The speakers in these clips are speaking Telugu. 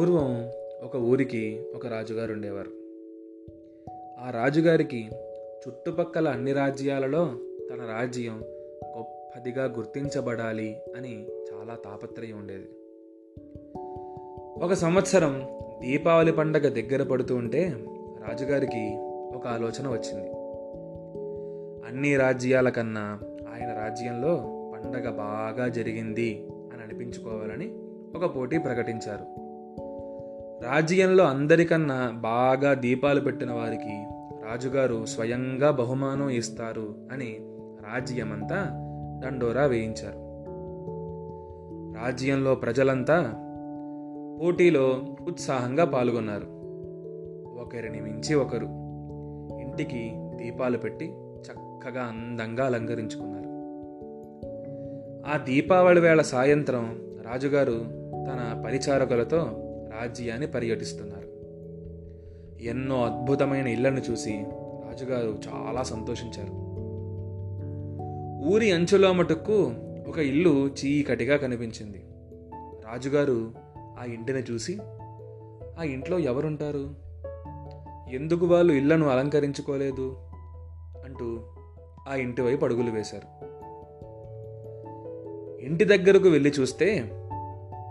పూర్వం ఒక ఊరికి ఒక రాజుగారు ఉండేవారు. ఆ రాజుగారికి చుట్టుపక్కల అన్ని రాజ్యాలలో తన రాజ్యం గొప్పదిగా గుర్తించబడాలి అని చాలా తాపత్రయం ఉండేది. ఒక సంవత్సరం దీపావళి పండగ దగ్గర పడుతూ ఉంటే రాజుగారికి ఒక ఆలోచన వచ్చింది. అన్ని రాజ్యాల కన్నా ఆయన రాజ్యంలో పండగ బాగా జరిగింది అని అనిపించుకోవాలని ఒక పోటీ ప్రకటించారు. రాజ్యంలో అందరికన్నా బాగా దీపాలు పెట్టిన వారికి రాజుగారు స్వయంగా బహుమానం ఇస్తారు అని రాజ్యమంతా దండోరా వేయించారు. రాజ్యంలో ప్రజలంతా పోటీలో ఉత్సాహంగా పాల్గొన్నారు. ఒకరిని మించి ఒకరు ఇంటికి దీపాలు పెట్టి చక్కగా అందంగా అలంకరించుకున్నారు. ఆ దీపావళి వేళ సాయంత్రం రాజుగారు తన పరిచారకులతో రాజ్యాన్ని పర్యటిస్తున్నారు. ఎన్నో అద్భుతమైన ఇళ్ళను చూసి రాజుగారు చాలా సంతోషించారు. ఊరి అంచులో మటుకు ఒక ఇల్లు చీకటిగా కనిపించింది. రాజుగారు ఆ ఇంటిని చూసి ఆ ఇంట్లో ఎవరుంటారు? ఎందుకు వాళ్ళు ఇళ్ళను అలంకరించుకోలేదు? అంటూ ఆ ఇంటి వైపు అడుగులు వేశారు. ఇంటి దగ్గరకు వెళ్ళి చూస్తే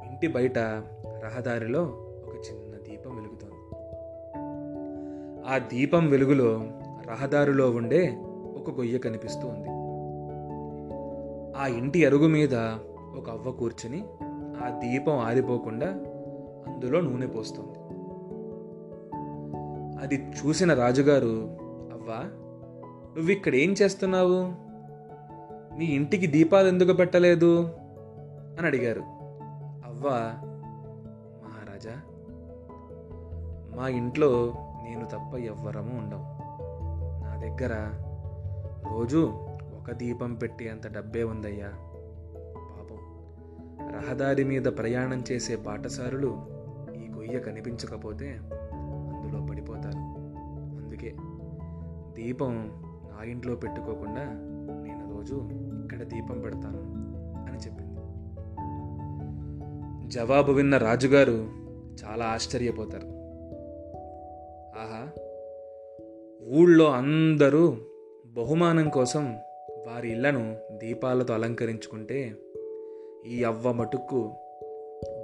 ఇంటి బయట రహదారిలో ఒక చిన్న దీపం వెలుగుతోంది. ఆ దీపం వెలుగులో రహదారిలో ఉండే ఒక గొయ్య కనిపిస్తూ ఉంది. ఆ ఇంటి అరుగు మీద ఒక అవ్వ కూర్చుని ఆ దీపం ఆరిపోకుండా అందులో నూనె పోస్తుంది. అది చూసిన రాజుగారు అవ్వా నువ్వు ఇక్కడ ఏం చేస్తున్నావు? నీ ఇంటికి దీపాలు ఎందుకు పెట్టలేదు? అని అడిగారు. అవ్వ రాజా. మా ఇంట్లో నేను తప్ప ఎవ్వరము ఉండవు. నా దగ్గర రోజు ఒక దీపం పెట్టి అంత డబ్బే ఉందయ్యా. పాపం రహదారి మీద ప్రయాణం చేసే బాటసారులు ఈ గొయ్య కనిపించకపోతే అందులో పడిపోతారు. అందుకే దీపం నా ఇంట్లో పెట్టుకోకుండా నేను రోజు ఇక్కడ దీపం పెడతాను అని చెప్పింది. జవాబు విన్న రాజుగారు చాలా ఆశ్చర్యపోతారు. ఆహా ఊళ్ళో అందరూ బహుమానం కోసం వారి ఇళ్ళను దీపాలతో అలంకరించుకుంటే ఈ అవ్వ మటుక్కు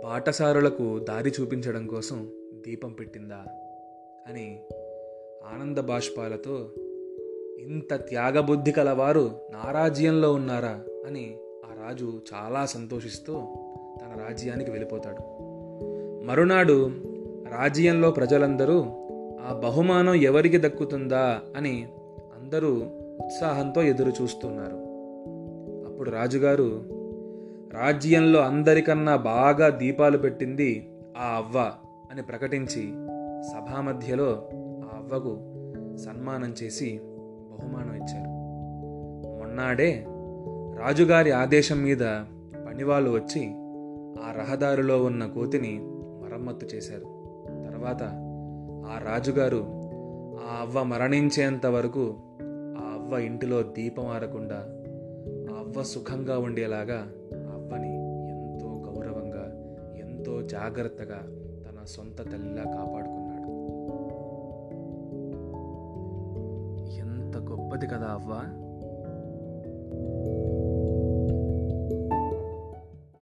బాటసారులకు దారి చూపించడం కోసం దీపం పెట్టిందా అని ఆనంద బాష్పాలతో ఇంత త్యాగబుద్ధి కలవారు నా రాజ్యంలో ఉన్నారా అని ఆ రాజు చాలా సంతోషిస్తూ తన రాజ్యానికి వెళ్ళిపోతాడు. మరునాడు రాజ్యంలో ప్రజలందరూ ఆ బహుమానం ఎవరికి దక్కుతుందా అని అందరూ ఉత్సాహంతో ఎదురు చూస్తున్నారు అప్పుడు రాజుగారు రాజ్యంలో అందరికన్నా బాగా దీపాలు పెట్టింది ఆ అవ్వ అని ప్రకటించి సభా మధ్యలో ఆ అవ్వకు సన్మానం చేసి బహుమానం ఇచ్చారు. మొన్నాడే రాజుగారి ఆదేశం మీద పనివాళ్ళు వచ్చి ఆ రహదారిలో ఉన్న కోతిని మరమ్మత్తు చేశారు. తర్వాత ఆ రాజుగారు ఆ అవ్వ మరణించేంత వరకు ఆ అవ్వ ఇంటిలో దీపం ఆరకుండా ఆ అవ్వ సుఖంగా ఉండేలాగా ఆ అవ్వని ఎంతో గౌరవంగా ఎంతో జాగ్రత్తగా తన సొంత తల్లిలా కాపాడుకున్నాడు. ఎంత గొప్పది కదా అవ్వ!